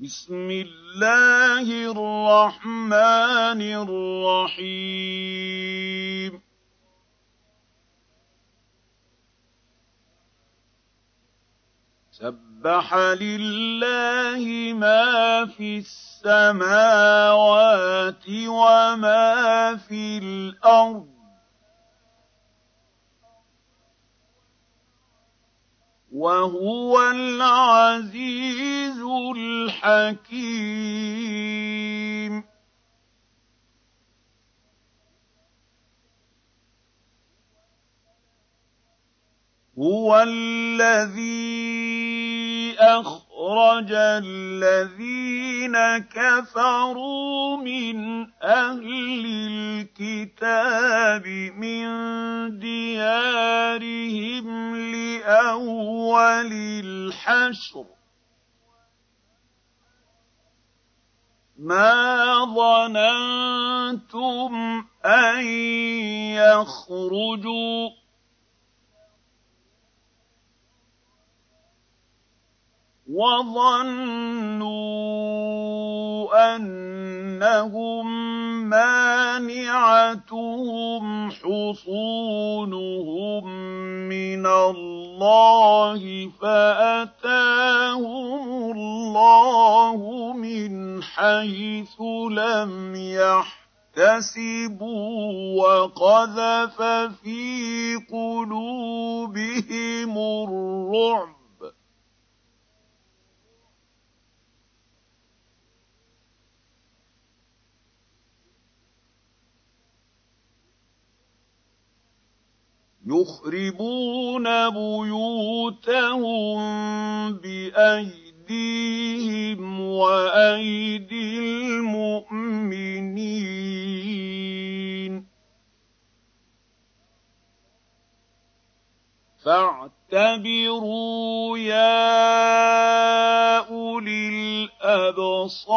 بسم الله الرحمن الرحيم. سبح لله ما في السماوات وما في الأرض. وهو العزيز الحكيم. هو الذي أخرج الذين كفروا من أهل الكتاب من ديارهم لأول الحشر. ما ظننتم أن يخرجوا؟ وظنوا أنهم مانعتهم حصونهم من الله فأتاهم الله من حيث لم يحتسبوا وقذف في قلوبهم الرعب. يخربون بيوتهم بايديهم وايدي المؤمنين فاعتبروا يا اولي الابصار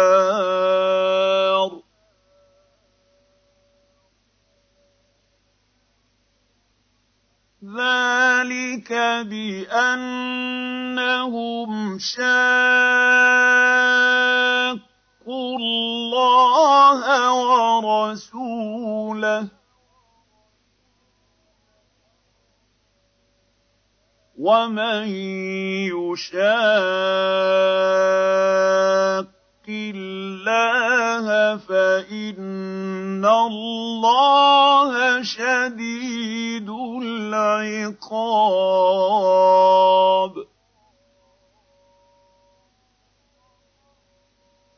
شاقوا الله ورسوله ومن يشاق الله فإن الله شديد العقاب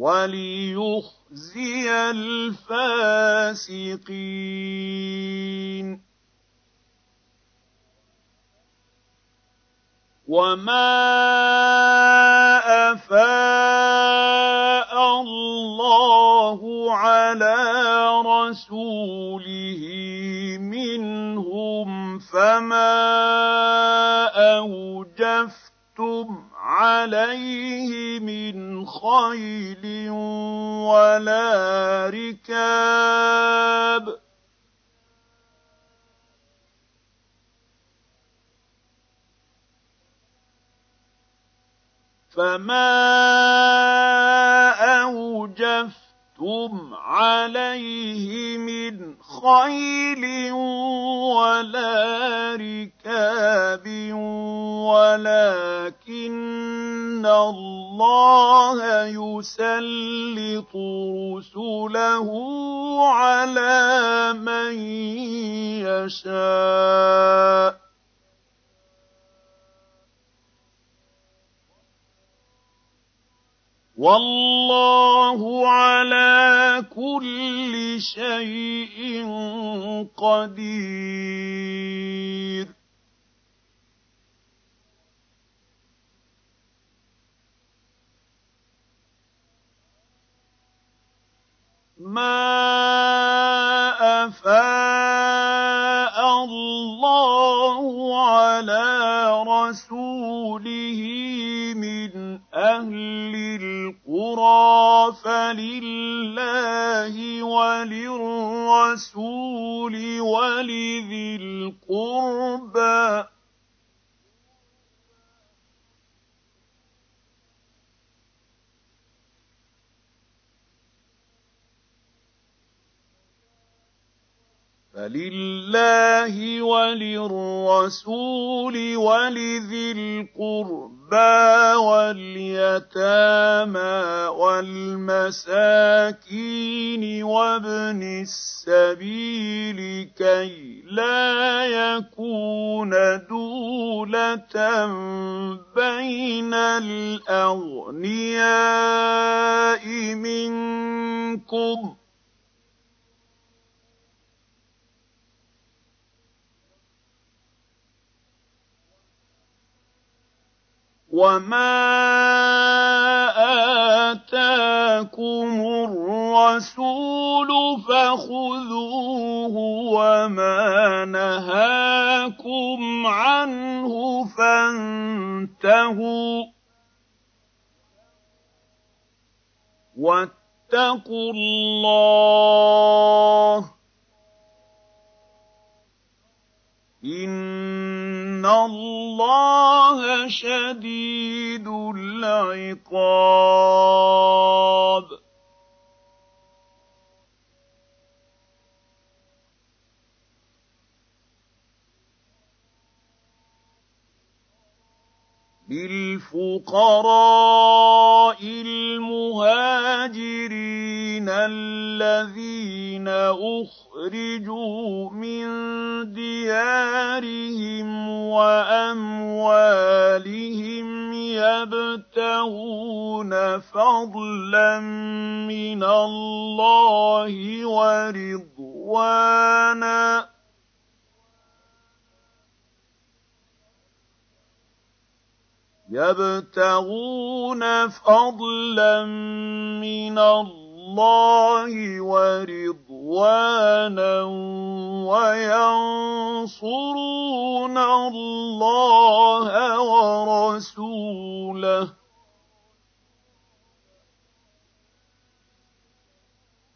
وليخزي الفاسقين. وما افاء الله على رسوله منهم فما اوجفتم عليه من خيل ولا ركاب. فما أَخَذْتُمْ عَلَيْهِ مِنْ خَيْلٍ وَلَا رِكَابٍ وَلَٰكِنَّ اللَّهَ يُسَلِّطُ رُسُلَهُ عَلَىٰ مَن يَشَاءُ وَاللَّهُ عَلَىٰ كُلِّ شَيْءٍ قَدِيرٌ مَا أَفَاءَ اللَّهُ عَلَىٰ رَسُولِهِ مِنْ أَهْلِ الْقُرَىٰ فَلِلَّهِ وَلِلرَّسُولِ وَلِذِي الْقُرْبَىٰ فَلِلَّهِ وَلِلرَّسُولِ وَلِذِي الْقُرْبَىٰ وَالْيَتَامَىٰ وَالْمَسَاكِينِ وَابْنِ السَّبِيلِ كَيْ لَا يَكُونَ دُولَةً بَيْنَ الْأَغْنِيَاءِ مِنكُمْ ۚ وَمَا آتَاكُمُ الرَّسُولُ فَخُذُوهُ وَمَا نَهَاكُمْ عَنْهُ فَانتَهُوا ۚ وَاتَّقُوا اللَّهَ ۖ إِنَّ اللَّهَ شَدِيدُ الْعِقَابِ. لِلْفُقَرَاءِ الَّذِينَ أُخْرِجُوا مِن دِيَارِهِمْ وَأَمْوَالِهِمْ يَبْتَغُونَ فَضْلًا مِّنَ اللَّهِ وَرِضْوَانًا ۚ. يَبْتَغُونَ فَضْلًا مِّنَ اللَّهِ وَرِضْوَانًا وَيَنصُرُونَ اللَّهَ وَرَسُولَهُ ۚ.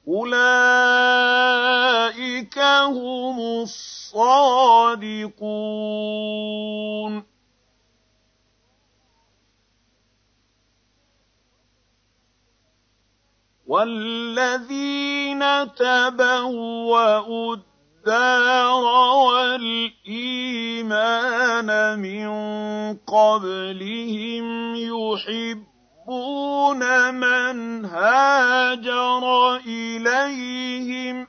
أُولَٰئِكَ هُمُ الصَّادِقُونَ. وَالَّذِينَ تَبَوَّءُوا الدَّارَ وَالْإِيمَانَ مِن قَبْلِهِمْ يُحِبُّونَ مَنْ هَاجَرَ إِلَيْهِمْ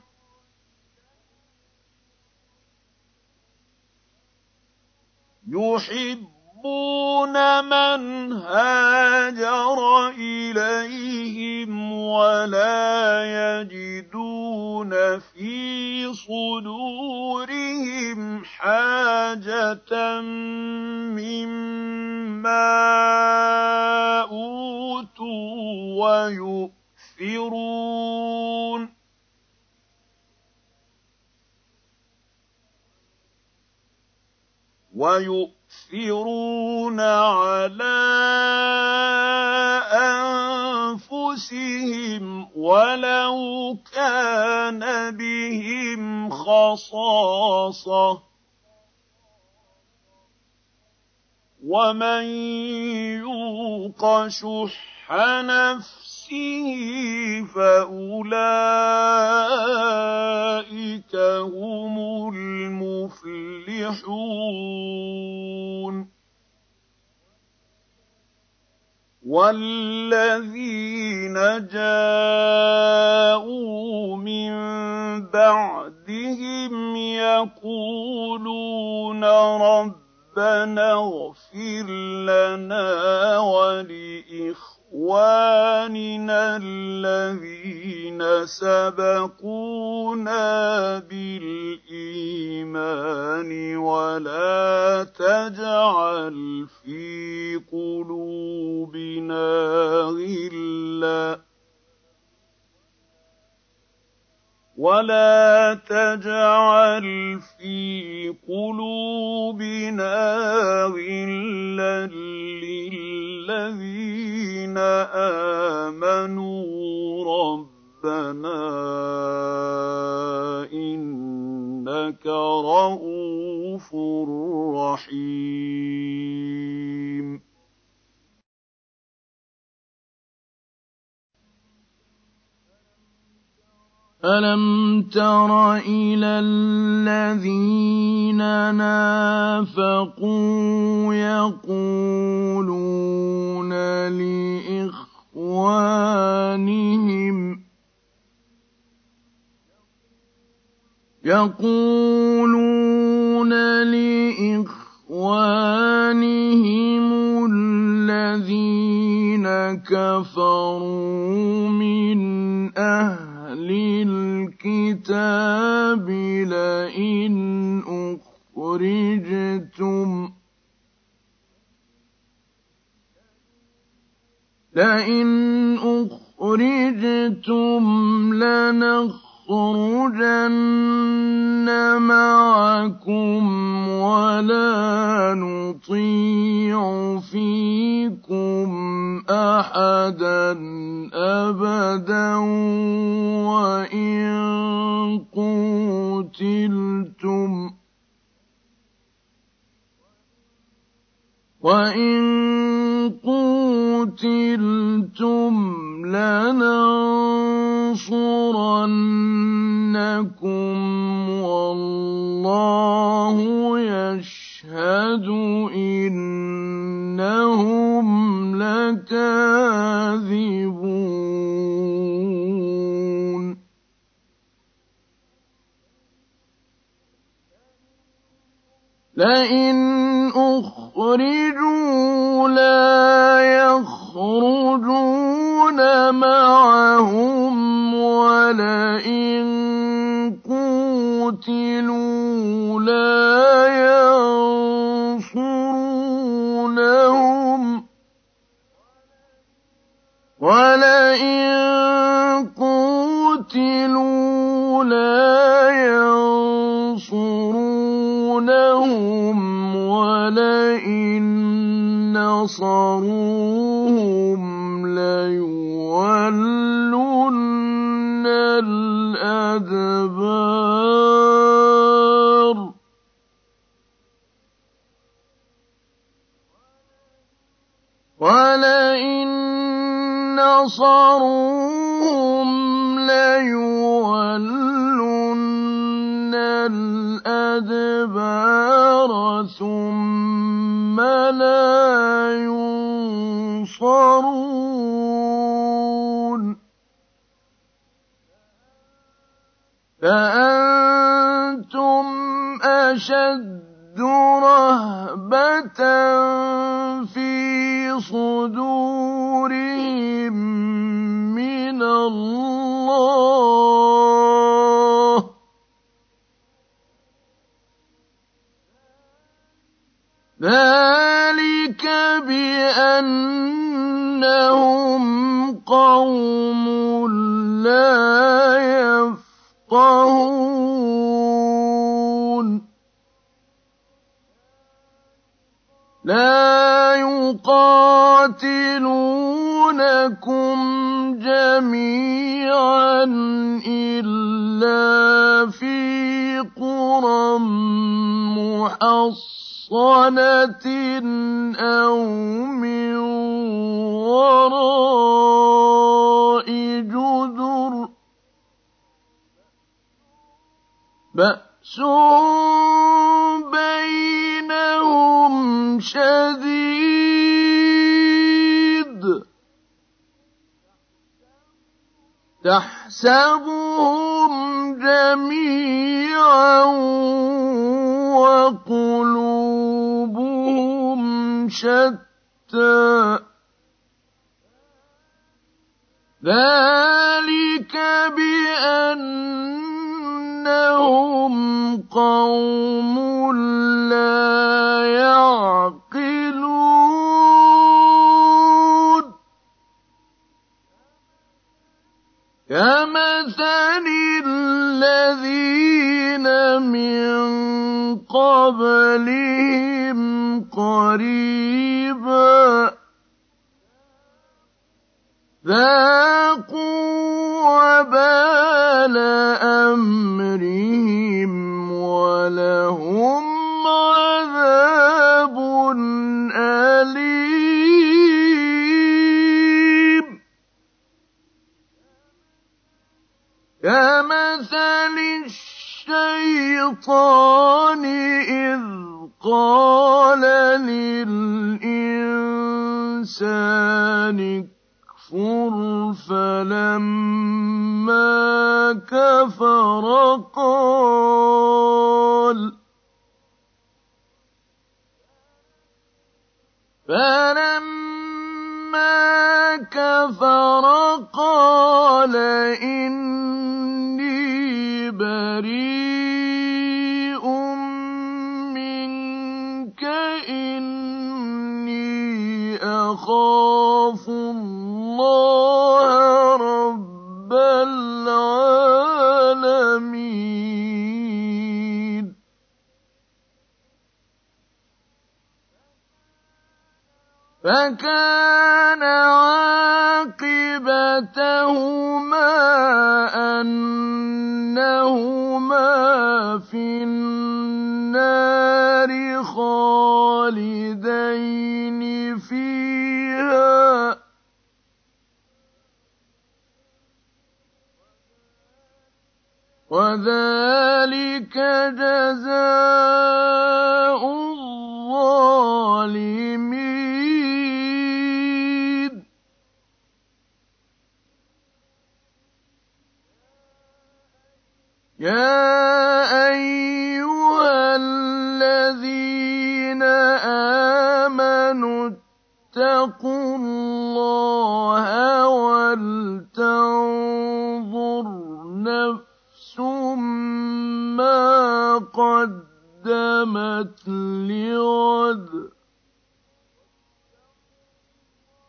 يُحِبُّونَ مَنْ هَاجَرَ إِلَيْهِمْ وَلَا يَجِدُونَ فِي صُدُورِهِمْ حَاجَةً مِّمَّا أُوتُوا وَيُؤْثِرُونَ. عَلَىٰ أَنفُسِهِمْ وَلَوْ كَانَ بِهِمْ خَصَاصَةٌ ۚ. وَمَن يُوقَ شُحَّ شُحَّ نَفْسِهِ فَأُولَٰئِكَ هُمُ الْمُفْلِحُونَ. وَالَّذِينَ جَاءُوا مِن بَعْدِهِمْ يَقُولُونَ رَبَّنَا اغْفِرْ لَنَا سَبَقُونَا بِالْإِيمَانِ وَلَا تَجْعَلْ فِي قُلُوبِنَا غِلًّا وَلَا تَجْعَلْ فِي قُلُوبِنَا غِلًّا لِّلَّذِينَ آمَنُوا رَبَّنَا إِنَّكَ رَءُوفٌ رَّحِيمٌ. أَلَمْ تَرَ إِلَى الَّذِينَ نَافَقُوا يَقُولُونَ لِإِخْوَانِهِمْ يَقُولُونَ لِإِخْوَانِهِمُ الَّذِينَ كَفَرُوا مِنْ أَهْلِ الْكِتَابِ لَئِنْ أُخْرِجْتُمْ لئن أخرجتم لنخرجن معكم ولا نطيع فيكم أحدا أبدا وإن قتلتم وَإِن قُوتِلْتُمْ لَنَنصُرَنَّكُمْ وَاللَّهُ يَشْهَدُ إِنَّهُمْ لَكَاذِبُونَ لئن أخرجوا لا يخرجون معهم ولئن قوتلوا لا نَّصَرُوهُمْ لَيُوَلُّنَّ الْأَدْبَارَ ثُمَّ لَا يُنصَرُونَ. لَأَنتُمْ أَشَدُّ رَهْبَةً فِي صُدُورِهِم مِّنَ اللَّهِ ۚ. ذَٰلِكَ بِأَنَّهُمْ قَوْمٌ لَّا يَفْقَهُونَ. لَا يُقَاتِلُونَكُمْ جَمِيعًا إِلَّا فِي قرى محصنة أو من وراء جدر بينهم شديد. تحسبهم جميعا وقلوبهم شتى. ذلك بأنهم قوم لا يعقلون كمثل الذين من قبلهم قريبا ذاقوا وبال أمرهم الشيطان إذ قال للإنسان يكفر فلما كفر قال فلما كفر قال إني فكان عاقبتهما أنهما في النار خالدين فيها. وذلك جزاء الظالمين. يا أيها الذين آمنوا اتقوا الله ولتنظر نفس ما قدمت لغد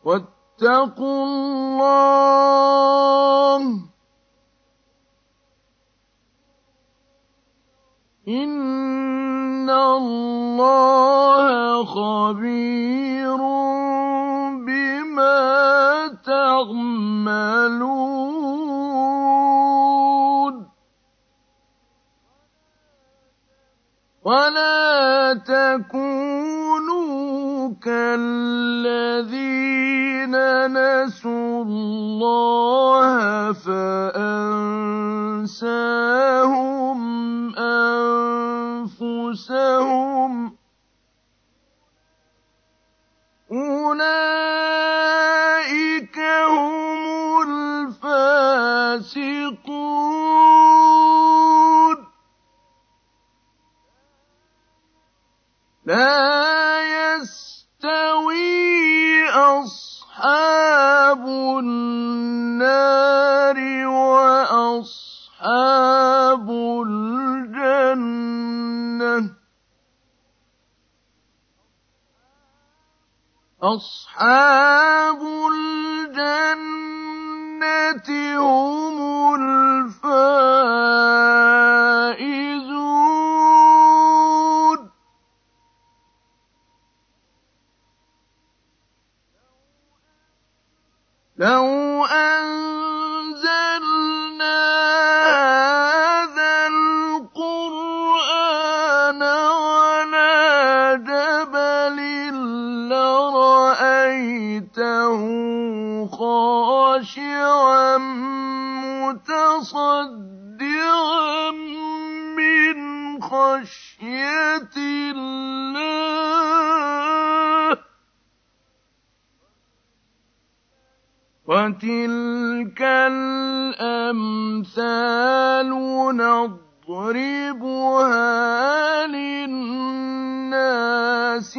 واتقوا الله إن الله خبير بما تعملون ولا تكونوا كالذين نسوا الله فأنساهم أنفسهم بِبُرْهَانٍ لَّلنَّاسِ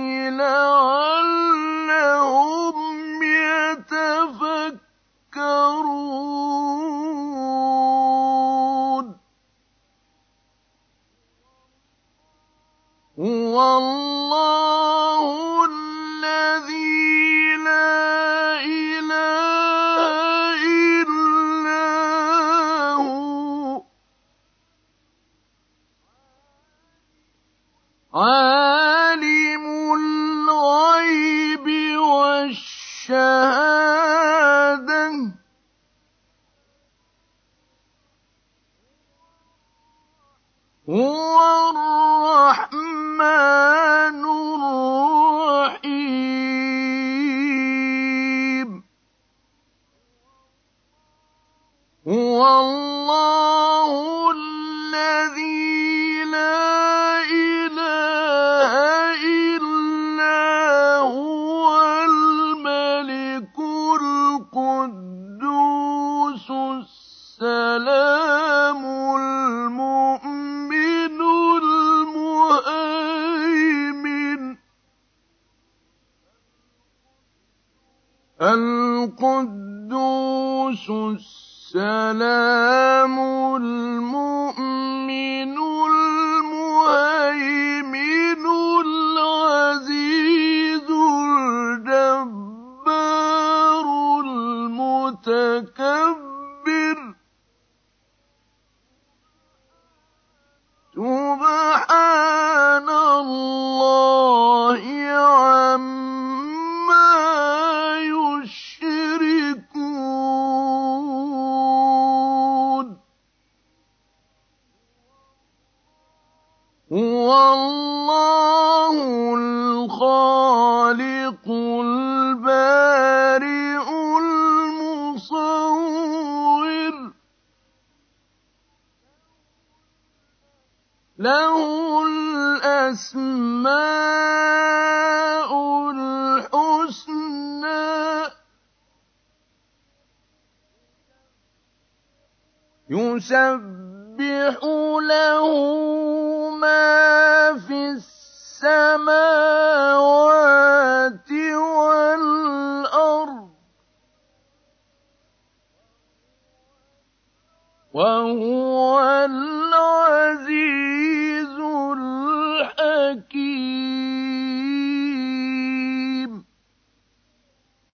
هو الرحمن الْأَنْعَامُ الْمُؤْمِنُونَ له الأسماء الحسنى. يسبح له ما في السماوات والأرض وهو